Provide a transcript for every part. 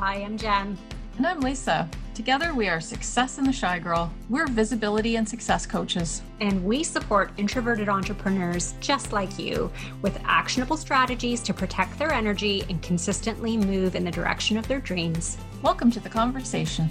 Hi, I'm Jen. And I'm Lisa. Together, we are Success in the Shy Girl. We're visibility and success coaches. And we support introverted entrepreneurs just like you with actionable strategies to protect their energy and consistently move in the direction of their dreams. Welcome to the conversation.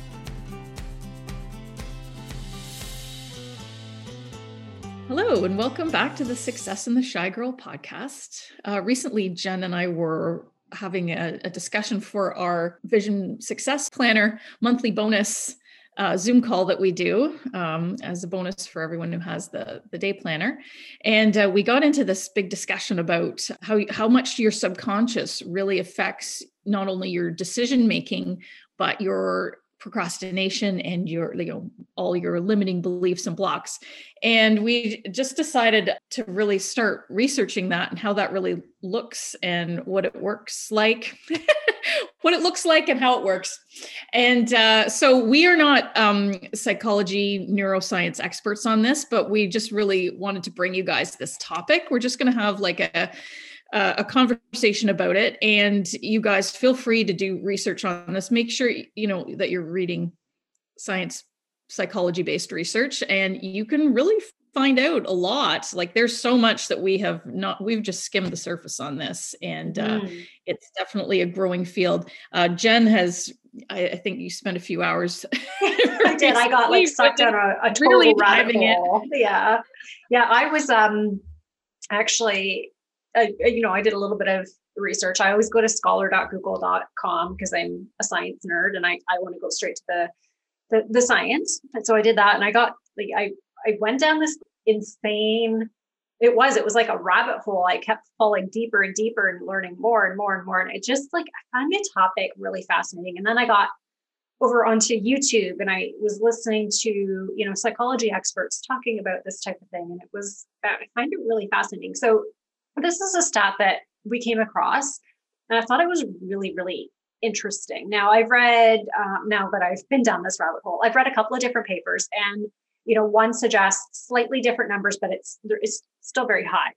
Hello, and welcome back to the Success in the Shy Girl podcast. Uh, recently, Jen and I were having a, a, discussion for our Vision Success Planner monthly bonus uh, Zoom call that we do um, as a bonus for everyone who has the, the day planner. And uh, we got into this big discussion about how, how much your subconscious really affects not only your decision making, but your procrastination and your you know all your limiting beliefs and blocks. And we just decided to really start researching that and how that really looks and what it works like what it looks like and how it works. And uh, so we are not um, psychology neuroscience experts on this but we just really wanted to bring you guys this topic. We're just going to have like a uh, a conversation about it. And you guys feel free to do research on this. Make sure you know that you're reading science psychology based research and you can really find out a lot. Like there's so much that we have not we've just skimmed the surface on this and uh, mm. it's definitely a growing field. Uh, jen has I, I, think you spent a few hours i did. I got like sucked down a, a total really rabbit hole. Yeah. Yeah i was um actually uh, you know, I did a little bit of research. I always go to scholar.google.com because I'm a science nerd and I, I want to go straight to the, the, the science. And so I did that and I got like I I went down this insane it was it was like a rabbit hole. I kept falling deeper and deeper and learning more and more and more. And it just like i found the topic really fascinating. And then i got over onto youtube and i was listening to you know psychology experts talking about this type of thing. And it was i find it really fascinating. So this is a stat that we came across, and I thought it was really, really interesting. Now, I've read, um, now that I've been down this rabbit hole, I've read a couple of different papers, and you know, one suggests slightly different numbers, but it's it's still very high.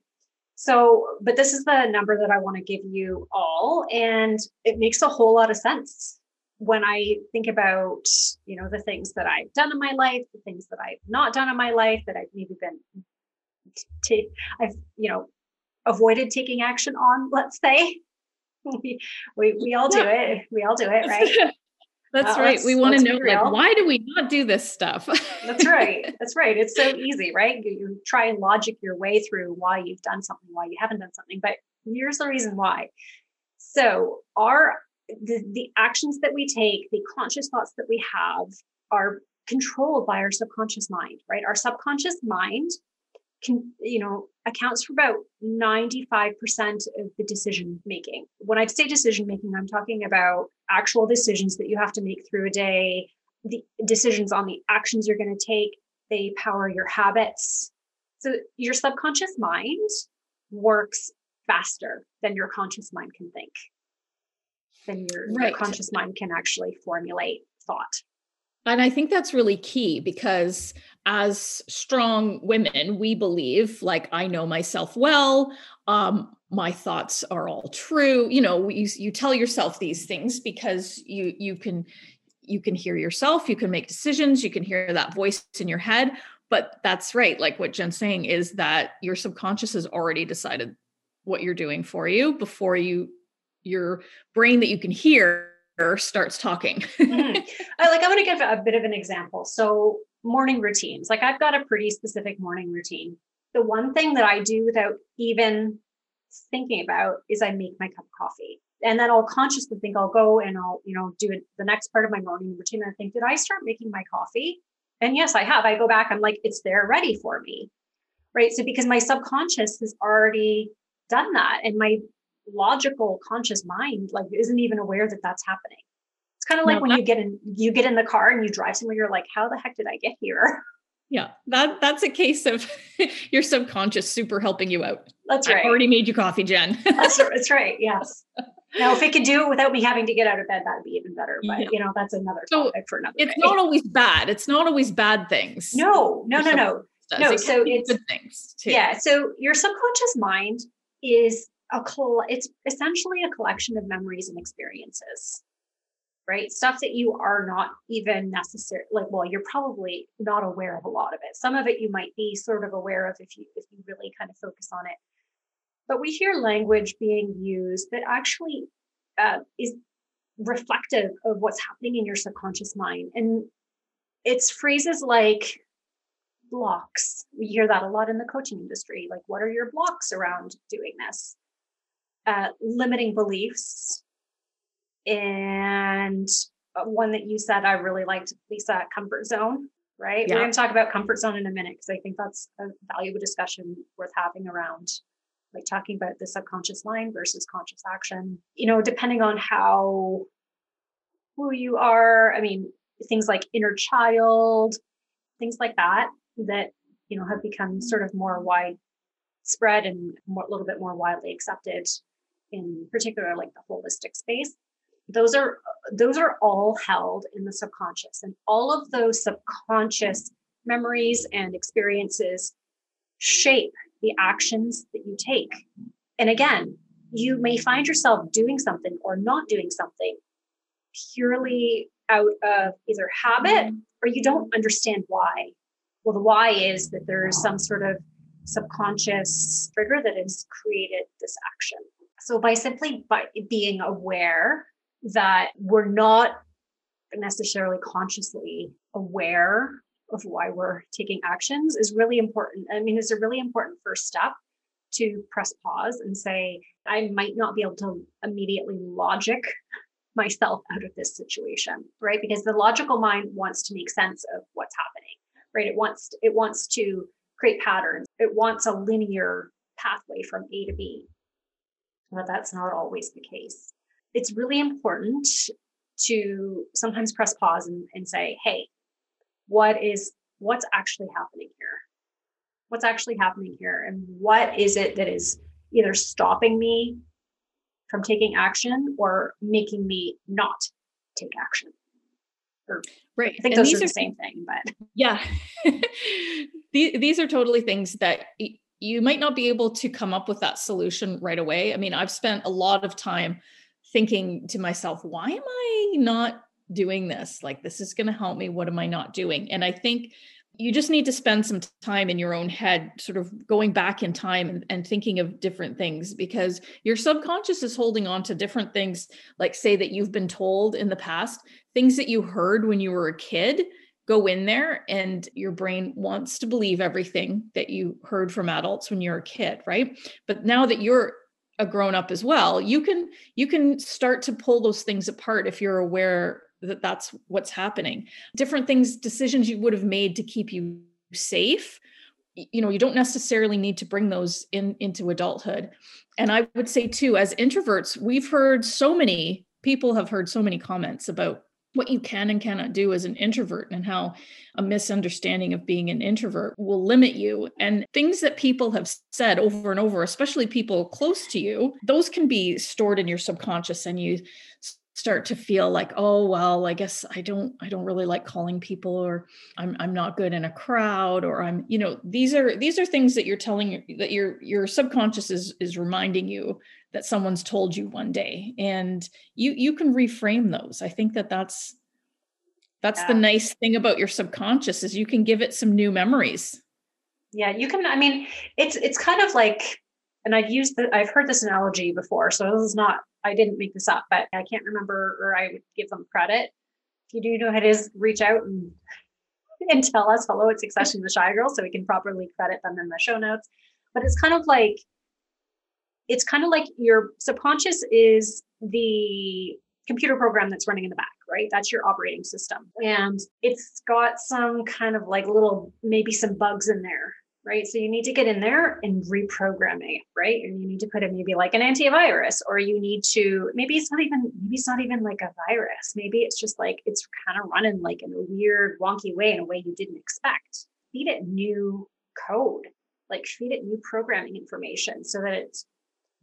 So, but this is the number that I want to give you all, and it makes a whole lot of sense when I think about, you know, the things that I've done in my life, the things that I've not done in my life that I've maybe been, t- I've, you know, avoided taking action on, let's say. we, we, we all do it. We all do it, right? That's uh, right. We want to know like, why do we not do this stuff? That's right. That's right. It's so easy, right? You, you try and logic your way through why you've done something, why you haven't done something, but here's the reason why. So our the, the actions that we take, the conscious thoughts that we have are controlled by our subconscious mind, right? Our subconscious mind can, you know, accounts for about 95% of the decision making. When I say decision making, I'm talking about actual decisions that you have to make through a day, the decisions on the actions you're going to take, they power your habits. So your subconscious mind works faster than your conscious mind can think, than your, right. your conscious mind can actually formulate thought. And I think that's really key because as strong women, we believe, like, I know myself well. Um, my thoughts are all true. You know, you, you tell yourself these things because you you can you can hear yourself, you can make decisions, you can hear that voice in your head. But that's right. Like what Jen's saying is that your subconscious has already decided what you're doing for you before you your brain that you can hear starts talking. mm-hmm. I like I want to give a bit of an example. So morning routines. Like I've got a pretty specific morning routine. The one thing that I do without even thinking about is I make my cup of coffee. And then I'll consciously think I'll go and I'll, you know, do it the next part of my morning routine. And I think, did I start making my coffee? And yes, I have. I go back, I'm like, it's there ready for me. Right. So because my subconscious has already done that and my logical conscious mind like isn't even aware that that's happening. It's kind of like no, when that, you get in you get in the car and you drive somewhere you're like how the heck did i get here? Yeah that that's a case of your subconscious super helping you out. That's right. i already made you coffee jen. That's, that's right yes. Now if it could do it without me having to get out of bed that'd be even better but yeah. you know that's another so topic for another it's day. not always bad it's not always bad things. No no no no. no it so it's good things too. yeah so your subconscious mind is a col- it's essentially a collection of memories and experiences right? Stuff that you are not even necessary, like, well, you're probably not aware of a lot of it. Some of it you might be sort of aware of if you if you really kind of focus on it. But we hear language being used that actually uh, is reflective of what's happening in your subconscious mind. And it's phrases like blocks. We hear that a lot in the coaching industry. Like, what are your blocks around doing this? Uh, limiting beliefs. And uh, one that you said I really liked, Lisa, comfort zone, right? Yeah. We're going to talk about comfort zone in a minute because I think that's a valuable discussion worth having around like talking about the subconscious mind versus conscious action. You know, depending on how who you are, I mean, things like inner child, things like that, that, you know, have become sort of more widespread and more, a little bit more widely accepted in particular, like the holistic space. Those are those are all held in the subconscious, and all of those subconscious memories and experiences shape the actions that you take. And again, you may find yourself doing something or not doing something purely out of either habit or you don't understand why. Well, the why is that there's some sort of subconscious trigger that has created this action. So by simply by being aware that we're not necessarily consciously aware of why we're taking actions is really important. I mean, it's a really important first step to press pause and say, I might not be able to immediately logic myself out of this situation, right? Because the logical mind wants to make sense of what's happening, right? It wants it wants to create patterns. It wants a linear pathway from A to B. But that's not always the case. It's really important to sometimes press pause and, and say, hey, what is what's actually happening here? What's actually happening here? And what is it that is either stopping me from taking action or making me not take action. Or, right. I think and those are the same thing, but yeah, these, these are totally things that you might not be able to come up with that solution right away. I mean, I've spent a lot of time thinking to myself, why am I not doing this? Like, this is going to help me. What am I not doing? And I think you just need to spend some time in your own head sort of going back in time and, and, thinking of different things because your subconscious is holding on to different things like say that you've been told in the past things that you heard when you were a kid go in there and your brain wants to believe everything that you heard from adults when you're a kid right? But now that you're a grown up as well you can you can start to pull those things apart if you're aware that that's what's happening. Different things decisions you would have made to keep you safe you know you don't necessarily need to bring those in into adulthood. And i would say too as introverts we've heard so many people have heard so many comments about what you can and cannot do as an introvert and how a misunderstanding of being an introvert will limit you. And things that people have said over and over especially people close to you those can be stored in your subconscious and you start to feel like oh well i guess i don't i don't really like calling people or i'm i'm not good in a crowd or i'm you know these are these are things that you're telling that your your subconscious is is reminding you that someone's told you one day and you you can reframe those i think that that's that's yeah. the nice thing about your subconscious is you can give it some new memories yeah you can i mean it's it's kind of like and i've used the i've heard this analogy before so this is not I didn't make this up, but I can't remember, or I would give them credit. If you do know who it is, reach out and and tell us hello at Success in the Shy Girl so we can properly credit them in the show notes. But it's kind of like it's kind of like your subconscious is the computer program that's running in the back, right? That's your operating system. And it's got some kind of like little, maybe some bugs in there right? So you need to get in there and reprogram it, right? And you need to put in maybe like an antivirus, or you need to maybe it's not even maybe it's not even like a virus. Maybe it's just like it's kind of running like in a weird, wonky way in a way you didn't expect. Feed it new code, like feed it new programming information so that it's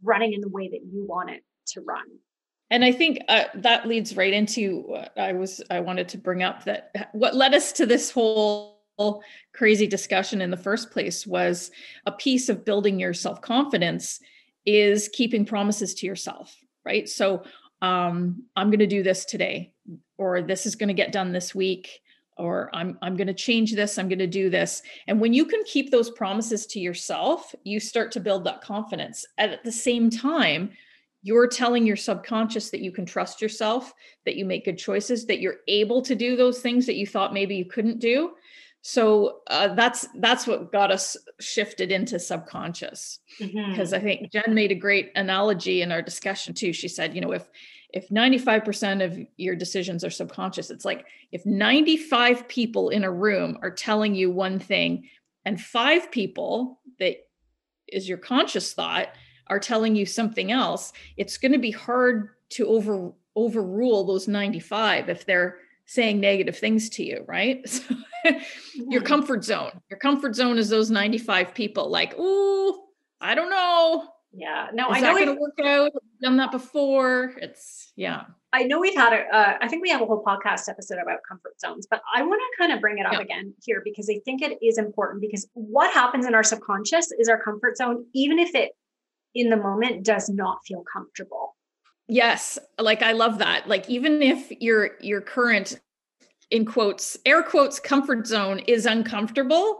running in the way that you want it to run. And I think uh, that leads right into I was I wanted to bring up that what led us to this whole crazy discussion in the first place was a piece of building your self confidence is keeping promises to yourself, right? So um, I'm going to do this today. or this is going to get done this week or I'm I'm going to change this, I'm going to do this. And when you can keep those promises to yourself, you start to build that confidence. At the same time, you're telling your subconscious that you can trust yourself, that you make good choices, that you're able to do those things that you thought maybe you couldn't do. So uh, that's that's what got us shifted into subconscious. Because mm-hmm. I think Jen made a great analogy in our discussion too. She said, you know, if if 95% of your decisions are subconscious, it's like if 95 people in a room are telling you one thing and five people that is your conscious thought are telling you something else, it's going to be hard to over overrule those 95 if they're saying negative things to you, right? So your comfort zone. Your comfort zone is those 95 people like, "Ooh, I don't know. Yeah. No, is I know going to work out. I've done that before. It's yeah. I know we've had a. Uh, I think we have a whole podcast episode about comfort zones, but I want to kind of bring it up yeah. again here because I think it is important because what happens in our subconscious is our comfort zone, even if it in the moment does not feel comfortable. Yes, like I love that. Like even if your your current in quotes air quotes comfort zone is uncomfortable,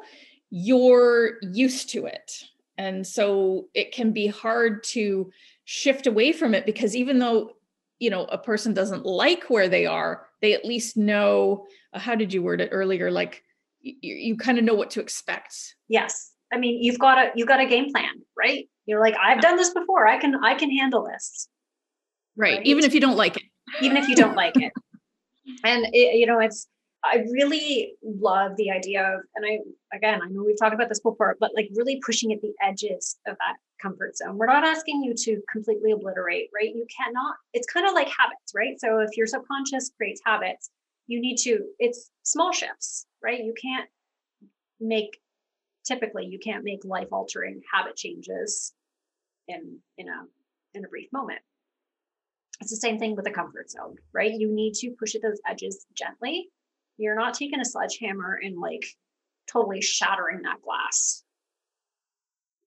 you're used to it. And so it can be hard to shift away from it because even though you know a person doesn't like where they are, they at least know uh, how did you word it earlier like you, you kind of know what to expect. Yes. I mean, you've got a you've got a game plan, right? You're like, I've done this before. I can I can handle this. Right. right? Even if you don't like it. Even if you don't like it. And it, you know, it's I really love the idea of, and I again, I know we've talked about this before, but like really pushing at the edges of that comfort zone. We're not asking you to completely obliterate, right? You cannot, it's kind of like habits, right? So if your subconscious creates habits, you need to, it's small shifts, right? You can't make typically you can't make life altering habit changes in in a in a brief moment it's the same thing with the comfort zone right? You need to push at those edges gently. You're not taking a sledgehammer and like totally shattering that glass.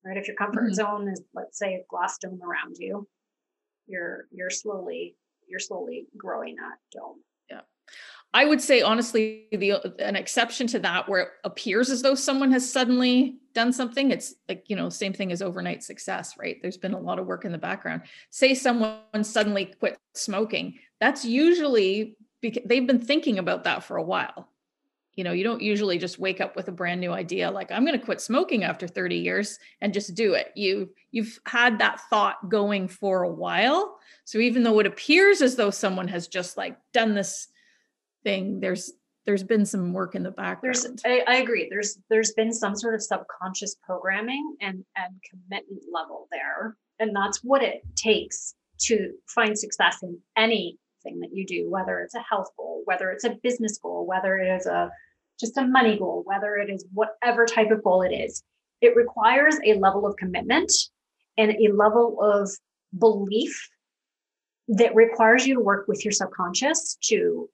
Right? If your comfort mm-hmm. zone is let's say a glass dome around you you're you're slowly you're slowly growing that dome I would say honestly, the an exception to that where it appears as though someone has suddenly done something. It's like you know, same thing as overnight success, right? There's been a lot of work in the background. Say someone suddenly quit smoking. That's usually because they've been thinking about that for a while. You know, you don't usually just wake up with a brand new idea like I'm going to quit smoking after 30 years and just do it. You you've had that thought going for a while. So even though it appears as though someone has just like done this thing there's there's been some work in the background there's I, I, agree. There's there's been some sort of subconscious programming and and commitment level there. And that's what it takes to find success in anything that you do whether it's a health goal whether it's a business goal whether it is a just a money goal whether it is whatever type of goal it is. It requires a level of commitment and a level of belief that requires you to work with your subconscious to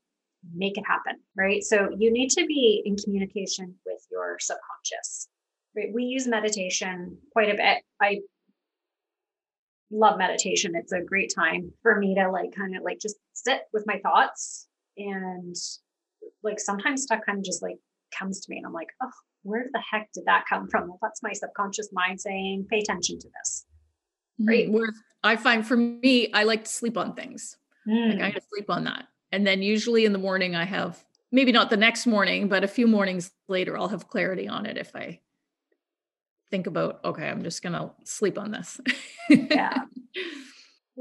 make it happen, right? So you need to be in communication with your subconscious. Right? We use meditation quite a bit. I love meditation. It's a great time for me to like kind of like just sit with my thoughts and like sometimes stuff kind of just like comes to me and I'm like, oh, where the heck did that come from? Well, that's my subconscious mind saying, pay attention to this. Right. Mm, where I find for me, I like to sleep on things. Mm. Like I sleep on that. And then usually in the morning, I have maybe not the next morning, but a few mornings later, I'll have clarity on it if I think about, okay, I'm just going to sleep on this. yeah.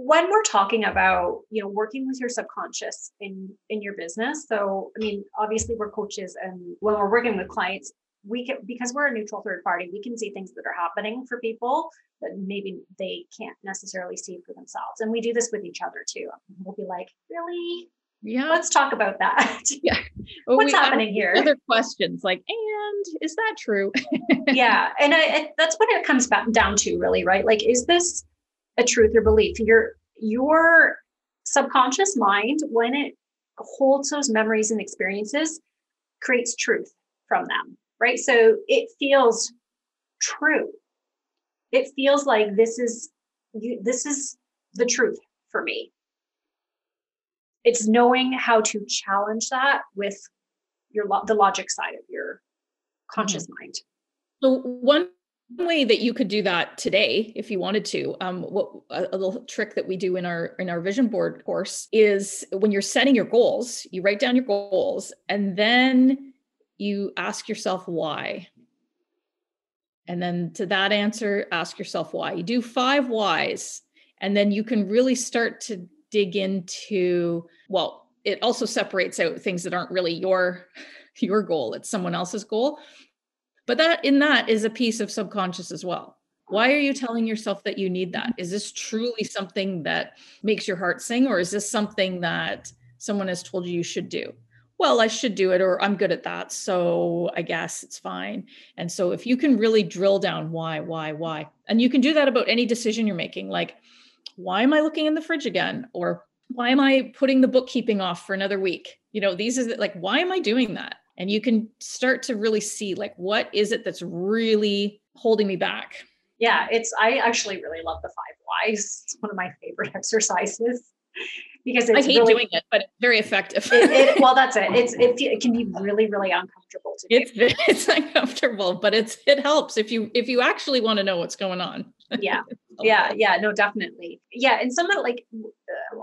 When we're talking about, you know, working with your subconscious in in your business, so I mean, obviously we're coaches and when we're working with clients, we can because we're a neutral third party, we can see things that are happening for people that maybe they can't necessarily see for themselves. And we do this with each other too. We'll be like, really? Yeah. Let's talk about that. Yeah. Well, What's happening here? Other questions like, and is that true? yeah. And I, I, that's what it comes back down to really, right? Like, is this a truth or belief? Your, your subconscious mind, when it holds those memories and experiences, creates truth from them, right? So it feels true. It feels like this is you, this is the truth for me it's knowing how to challenge that with your the logic side of your conscious mm-hmm. mind. So one way that you could do that today if you wanted to um, what a, a, little trick that we do in our in our vision board course is when you're setting your goals you write down your goals and then you ask yourself why and then to that answer ask yourself why you do five whys and then you can really start to dig into well it also separates out things that aren't really your your goal it's someone else's goal but that in that is a piece of subconscious as well. Why are you telling yourself that you need that? Is this truly something that makes your heart sing, or is this something that someone has told you you should do? Well, I should do it, or I'm good at that. So I guess it's fine. And so if you can really drill down why, why, why, and you can do that about any decision you're making, like, why am I looking in the fridge again? Or why am I putting the bookkeeping off for another week? You know, these is like, why am I doing that? and you can start to really see like what is it that's really holding me back yeah it's i actually really love the five whys it's one of my favorite exercises because I hate really, doing it, but it's very effective. it, it, well, that's it. It's it, it, can be really really uncomfortable to it's. It's uncomfortable, but it's it helps if you if you actually want to know what's going on. Yeah, yeah, yeah. No, definitely. Yeah, and some of like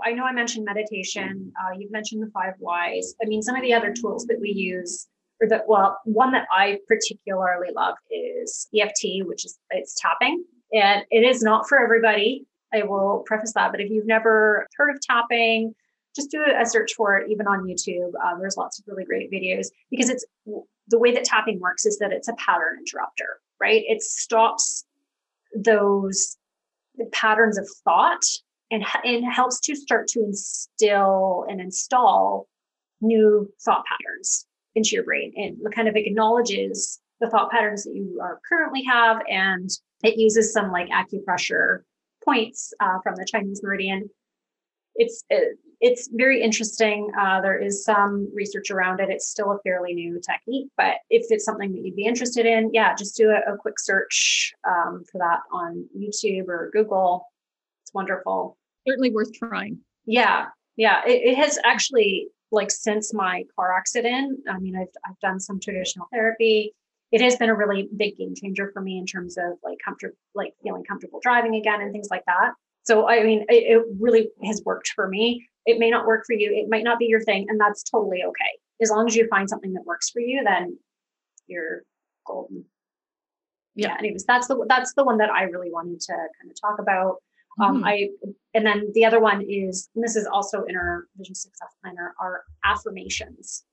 I know I mentioned meditation. Uh, you've mentioned the five whys. I mean, some of the other tools that we use, or that well, one that I particularly love is EFT, which is it's tapping, and it is not for everybody. I will preface that, but if you've never heard of tapping, just do a search for it, even on YouTube. Uh, there's lots of really great videos because it's the way that tapping works is that it's a pattern interrupter, right? It stops those patterns of thought and, and helps to start to instill and install new thought patterns into your brain. And kind of acknowledges the thought patterns that you are currently have and it uses some like acupressure points uh, from the chinese meridian. It's it's very interesting uh, there is some research around it it's still a fairly new technique but if it's something that you'd be interested in yeah just do a, a quick search um, for that on youtube or google it's wonderful. Certainly worth trying. Yeah. Yeah. It, it has actually, like, since my car accident, I mean, I've, I've done some traditional therapy. It has been a really big game changer for me in terms of like comfortable, like feeling comfortable driving again and things like that. So, I mean, it, it really has worked for me. It may not work for you. It might not be your thing, and that's totally okay. As long as you find something that works for you, then you're golden. Yeah. yeah anyways, that's the that's the one that I really wanted to kind of talk about. Um, mm-hmm. I and then the other one is, and this is also in our Vision Success Planner, are affirmations.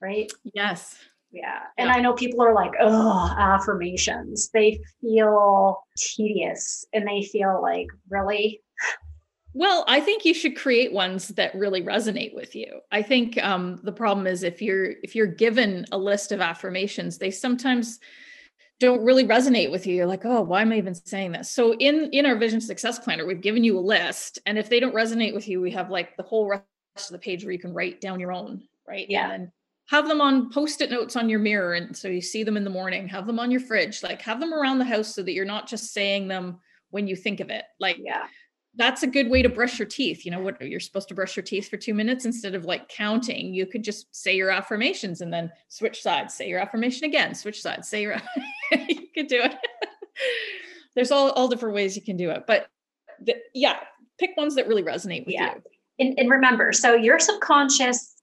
Right? Yes. Yeah. And yeah. I know people are like, oh, affirmations. They feel tedious and they feel like, really? Well, I think you should create ones that really resonate with you. I think um, the problem is if you're if you're given a list of affirmations, they sometimes don't really resonate with you. You're like oh why am i even saying this? So in in our vision success planner we've given you a list and if they don't resonate with you we have like the whole rest of the page where you can write down your own right? Yeah. And have them on post-it notes on your mirror and so you see them in the morning. Have them on your fridge. Like have them around the house so that you're not just saying them when you think of it. Like yeah that's a good way to brush your teeth. You know what you're supposed to brush your teeth for two minutes instead of like counting. You could just say your affirmations and then switch sides, say your affirmation again, switch sides, say your you could do it. There's all, all different ways you can do it. But the, yeah, pick ones that really resonate with yeah. you. And, and remember, so your subconscious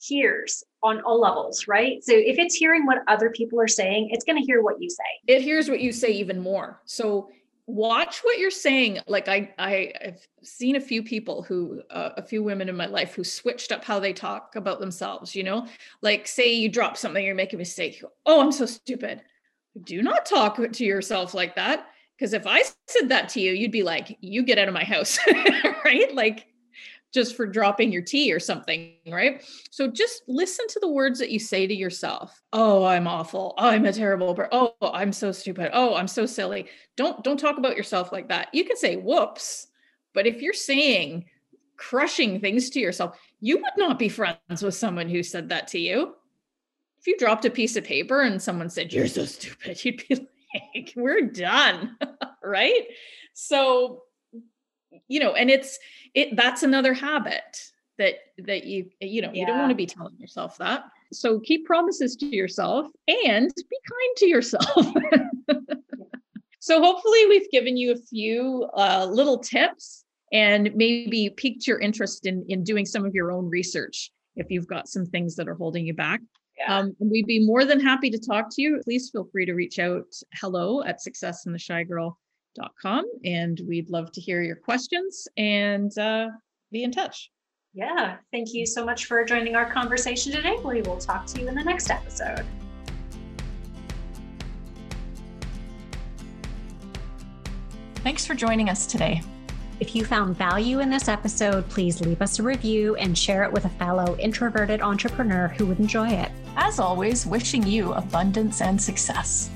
hears on all levels, right? So if it's hearing what other people are saying, it's going to hear what you say. It hears what you say even more. So watch what you're saying. Like i i have seen a few people who uh, a few women in my life who switched up how they talk about themselves you know? Like say you drop something you're making a mistake oh i'm so stupid. Do not talk to yourself like that because if i said that to you you'd be like you get out of my house right? Like just for dropping your tea or something, right? So just listen to the words that you say to yourself. Oh, I'm awful. Oh, I'm a terrible person. Oh, I'm so stupid. Oh, I'm so silly. Don't don't talk about yourself like that. You can say whoops, but if you're saying crushing things to yourself, you would not be friends with someone who said that to you. If you dropped a piece of paper and someone said you're so stupid, you'd be like, we're done, right? So you know and it's it that's another habit that that you you know yeah. you don't want to be telling yourself that so keep promises to yourself and be kind to yourself so hopefully we've given you a few uh, little tips and maybe piqued your interest in in doing some of your own research if you've got some things that are holding you back yeah. Um, we'd be more than happy to talk to you. Please feel free to reach out hello at successintheshygirl.com and we'd love to hear your questions and uh, be in touch. Yeah. Thank you so much for joining our conversation today. We will talk to you in the next episode. Thanks for joining us today. If you found value in this episode, please leave us a review and share it with a fellow introverted entrepreneur who would enjoy it. As always, wishing you abundance and success.